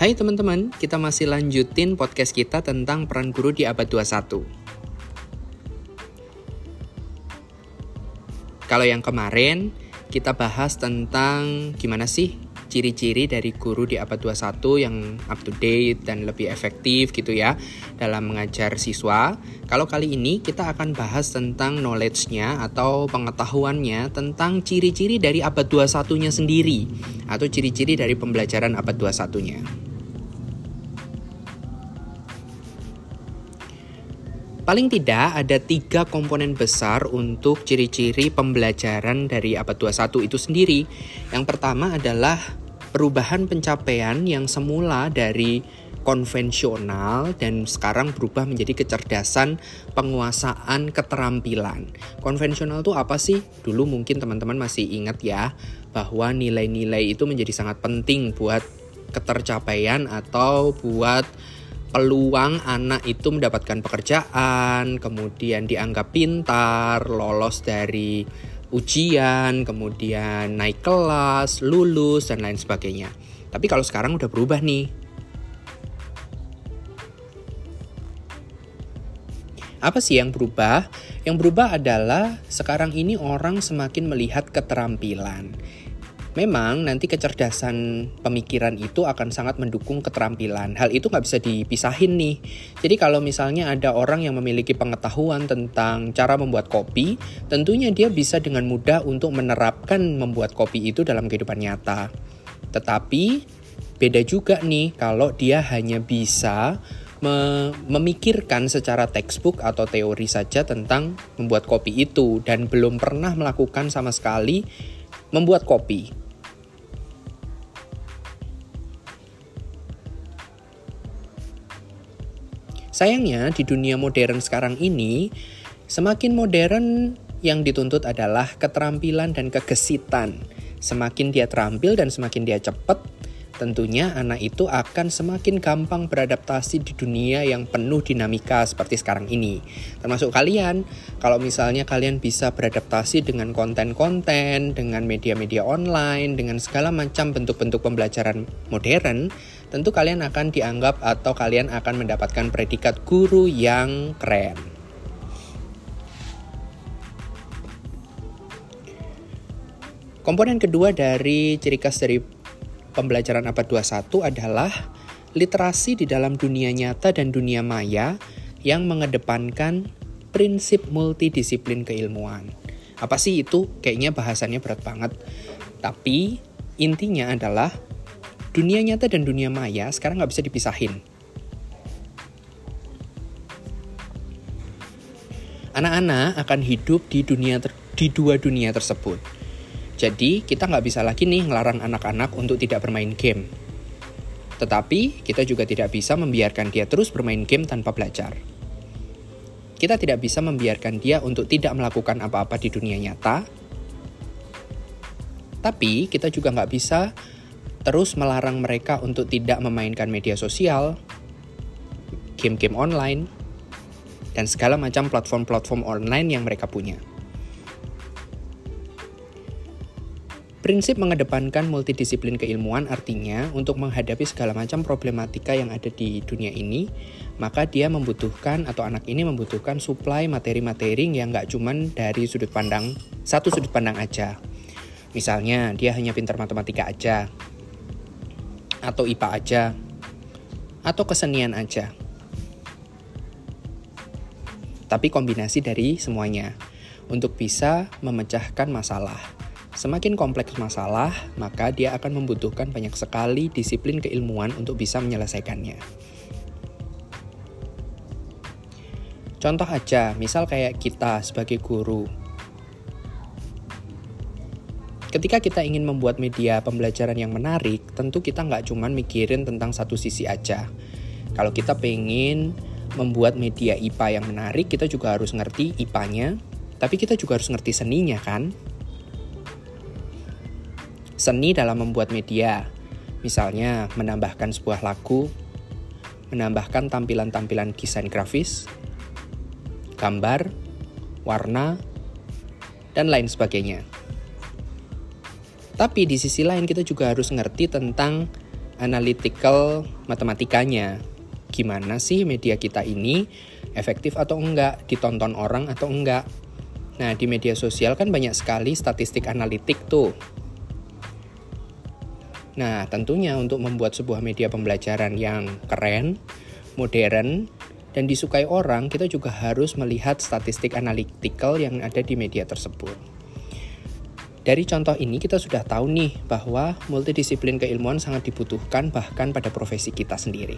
Hai teman-teman, kita masih lanjutin podcast kita tentang peran guru di abad 21. Kalau yang kemarin, kita bahas tentang gimana sih ciri-ciri dari guru di abad 21 yang up to date dan lebih efektif gitu ya dalam mengajar siswa. Kalau kali ini kita akan bahas tentang knowledge-nya atau pengetahuannya tentang ciri-ciri dari abad 21-nya sendiri atau ciri-ciri dari pembelajaran abad 21-nya. Paling tidak ada tiga komponen besar untuk ciri-ciri pembelajaran dari abad 21 itu sendiri. Yang pertama adalah perubahan pencapaian yang semula dari konvensional dan sekarang berubah menjadi kecerdasan penguasaan keterampilan. Konvensional itu apa sih? Dulu mungkin teman-teman masih ingat ya bahwa nilai-nilai itu menjadi sangat penting buat ketercapaian atau buat peluang anak itu mendapatkan pekerjaan, kemudian dianggap pintar, lolos dari ujian, kemudian naik kelas, lulus, dan lain sebagainya. Tapi kalau sekarang udah berubah nih. Apa sih yang berubah? Yang berubah adalah sekarang ini orang semakin melihat keterampilan. Memang nanti kecerdasan pemikiran itu akan sangat mendukung keterampilan. Hal itu nggak bisa dipisahin nih. Jadi kalau misalnya ada orang yang memiliki pengetahuan tentang cara membuat kopi, tentunya dia bisa dengan mudah untuk menerapkan membuat kopi itu dalam kehidupan nyata. Tetapi beda juga nih kalau dia hanya bisa memikirkan secara textbook atau teori saja tentang membuat kopi itu dan belum pernah melakukan sama sekali membuat kopi. Sayangnya di dunia modern sekarang ini, semakin modern yang dituntut adalah keterampilan dan kegesitan. Semakin dia terampil dan semakin dia cepat, tentunya anak itu akan semakin gampang beradaptasi di dunia yang penuh dinamika seperti sekarang ini. Termasuk kalian, kalau misalnya kalian bisa beradaptasi dengan konten-konten, dengan media-media online, dengan segala macam bentuk-bentuk pembelajaran modern, tentu kalian akan dianggap atau kalian akan mendapatkan predikat guru yang keren. Komponen kedua dari ciri khas dari pembelajaran abad 21 adalah literasi di dalam dunia nyata dan dunia maya yang mengedepankan prinsip multidisiplin keilmuan. Apa sih itu? Kayaknya bahasannya berat banget. Tapi intinya adalah dunia nyata dan dunia maya sekarang nggak bisa dipisahin. Anak-anak akan hidup di dunia di dua dunia tersebut jadi kita nggak bisa lagi nih ngelarang anak-anak untuk tidak bermain game. Tetapi kita juga tidak bisa membiarkan dia terus bermain game tanpa belajar. Kita tidak bisa membiarkan dia untuk tidak melakukan apa-apa di dunia nyata. Tapi kita juga nggak bisa terus melarang mereka untuk tidak memainkan media sosial, game-game online, dan segala macam platform-platform online yang mereka punya. Prinsip mengedepankan multidisiplin keilmuan artinya untuk menghadapi segala macam problematika yang ada di dunia ini, maka dia membutuhkan atau anak ini membutuhkan supply materi-materi yang nggak cuman dari sudut pandang satu sudut pandang aja. Misalnya dia hanya pintar matematika aja, atau IPA aja, atau kesenian aja. Tapi kombinasi dari semuanya untuk bisa memecahkan masalah. Semakin kompleks masalah, maka dia akan membutuhkan banyak sekali disiplin keilmuan untuk bisa menyelesaikannya. Contoh aja, misal kayak kita sebagai guru. Ketika kita ingin membuat media pembelajaran yang menarik, tentu kita nggak cuma mikirin tentang satu sisi aja. Kalau kita pengen membuat media IPA yang menarik, kita juga harus ngerti IPA-nya, tapi kita juga harus ngerti seninya kan? Seni dalam membuat media, misalnya menambahkan sebuah lagu, menambahkan tampilan-tampilan desain grafis, gambar, warna, dan lain sebagainya. Tapi di sisi lain kita juga harus ngerti tentang analytical matematikanya. Gimana sih media kita ini efektif atau enggak, ditonton orang atau enggak. Nah, di media sosial kan banyak sekali statistik analitik tuh. Nah, tentunya untuk membuat sebuah media pembelajaran yang keren, modern, dan disukai orang, kita juga harus melihat statistik analytical yang ada di media tersebut. Dari contoh ini kita sudah tahu nih bahwa multidisiplin keilmuan sangat dibutuhkan bahkan pada profesi kita sendiri.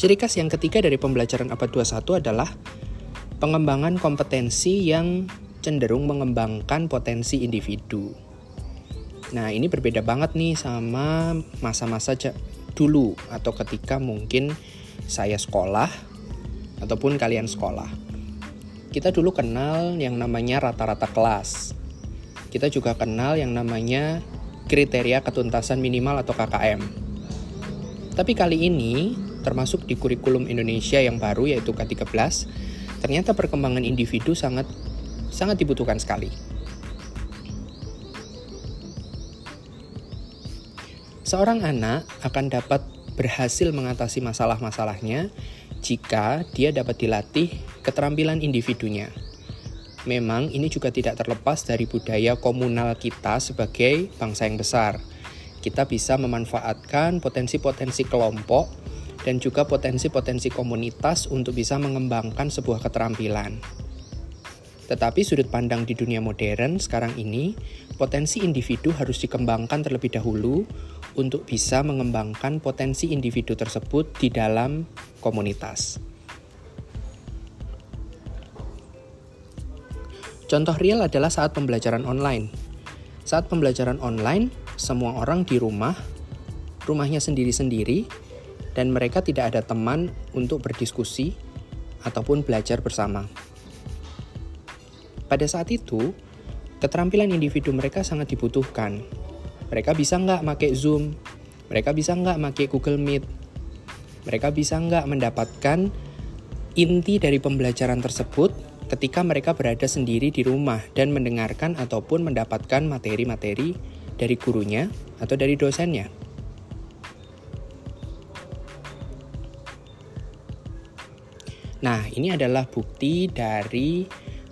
Ciri khas yang ketiga dari pembelajaran abad 21 adalah pengembangan kompetensi yang cenderung mengembangkan potensi individu. Nah, ini berbeda banget nih sama masa-masa dulu atau ketika mungkin saya sekolah ataupun kalian sekolah kita dulu kenal yang namanya rata-rata kelas. Kita juga kenal yang namanya kriteria ketuntasan minimal atau KKM. Tapi kali ini, termasuk di kurikulum Indonesia yang baru yaitu K13, ternyata perkembangan individu sangat sangat dibutuhkan sekali. Seorang anak akan dapat berhasil mengatasi masalah-masalahnya jika dia dapat dilatih keterampilan individunya. Memang ini juga tidak terlepas dari budaya komunal kita sebagai bangsa yang besar. Kita bisa memanfaatkan potensi-potensi kelompok dan juga potensi-potensi komunitas untuk bisa mengembangkan sebuah keterampilan. Tetapi sudut pandang di dunia modern sekarang ini, potensi individu harus dikembangkan terlebih dahulu untuk bisa mengembangkan potensi individu tersebut di dalam komunitas. Contoh real adalah saat pembelajaran online. Saat pembelajaran online, semua orang di rumah, rumahnya sendiri-sendiri, dan mereka tidak ada teman untuk berdiskusi ataupun belajar bersama. Pada saat itu, keterampilan individu mereka sangat dibutuhkan. Mereka bisa nggak pakai Zoom, mereka bisa nggak pakai Google Meet, mereka bisa nggak mendapatkan inti dari pembelajaran tersebut ketika mereka berada sendiri di rumah dan mendengarkan ataupun mendapatkan materi-materi dari gurunya atau dari dosennya. Nah, ini adalah bukti dari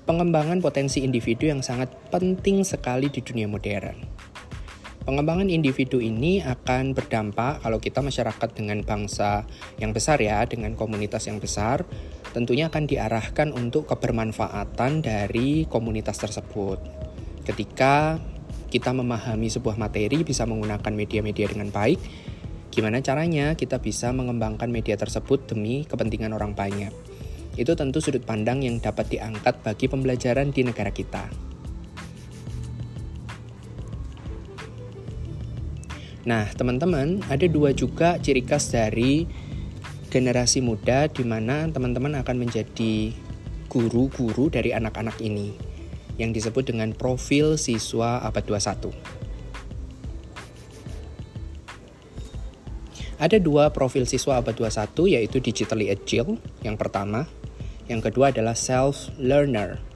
pengembangan potensi individu yang sangat penting sekali di dunia modern. Pengembangan individu ini akan berdampak kalau kita masyarakat dengan bangsa yang besar ya, dengan komunitas yang besar, tentunya akan diarahkan untuk kebermanfaatan dari komunitas tersebut. Ketika kita memahami sebuah materi bisa menggunakan media-media dengan baik, gimana caranya kita bisa mengembangkan media tersebut demi kepentingan orang banyak. Itu tentu sudut pandang yang dapat diangkat bagi pembelajaran di negara kita. Nah, teman-teman, ada dua juga ciri khas dari generasi muda di mana teman-teman akan menjadi guru-guru dari anak-anak ini yang disebut dengan profil siswa abad 21. Ada dua profil siswa abad 21 yaitu digitally agile yang pertama yang kedua adalah self-learner.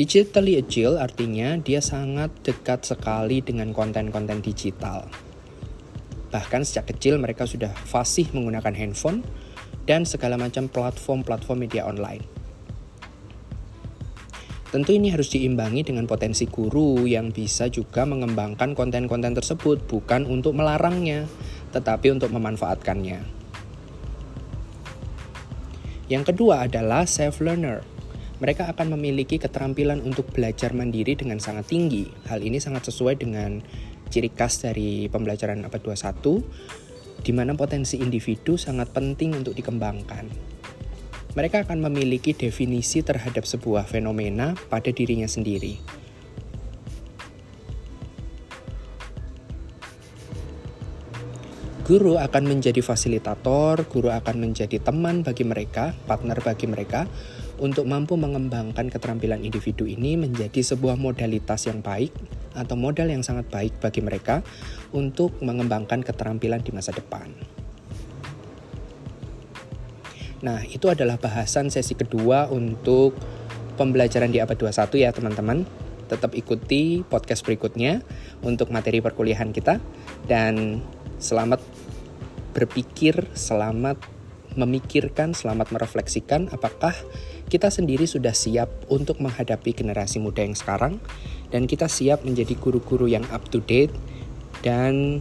Digitally agile artinya dia sangat dekat sekali dengan konten-konten digital. Bahkan sejak kecil mereka sudah fasih menggunakan handphone dan segala macam platform-platform media online. Tentu ini harus diimbangi dengan potensi guru yang bisa juga mengembangkan konten-konten tersebut bukan untuk melarangnya, tetapi untuk memanfaatkannya. Yang kedua adalah self-learner. Mereka akan memiliki keterampilan untuk belajar mandiri dengan sangat tinggi. Hal ini sangat sesuai dengan ciri khas dari pembelajaran abad 21, di mana potensi individu sangat penting untuk dikembangkan. Mereka akan memiliki definisi terhadap sebuah fenomena pada dirinya sendiri Guru akan menjadi fasilitator, guru akan menjadi teman bagi mereka, partner bagi mereka, untuk mampu mengembangkan keterampilan individu ini menjadi sebuah modalitas yang baik atau modal yang sangat baik bagi mereka untuk mengembangkan keterampilan di masa depan. Nah, itu adalah bahasan sesi kedua untuk pembelajaran di abad 21 ya teman-teman. tetap ikuti podcast berikutnya untuk materi perkuliahan kita dan selamat berpikir, selamat memikirkan, selamat merefleksikan apakah kita sendiri sudah siap untuk menghadapi generasi muda yang sekarang dan kita siap menjadi guru-guru yang up to date dan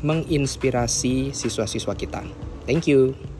menginspirasi siswa-siswa kita. Thank you.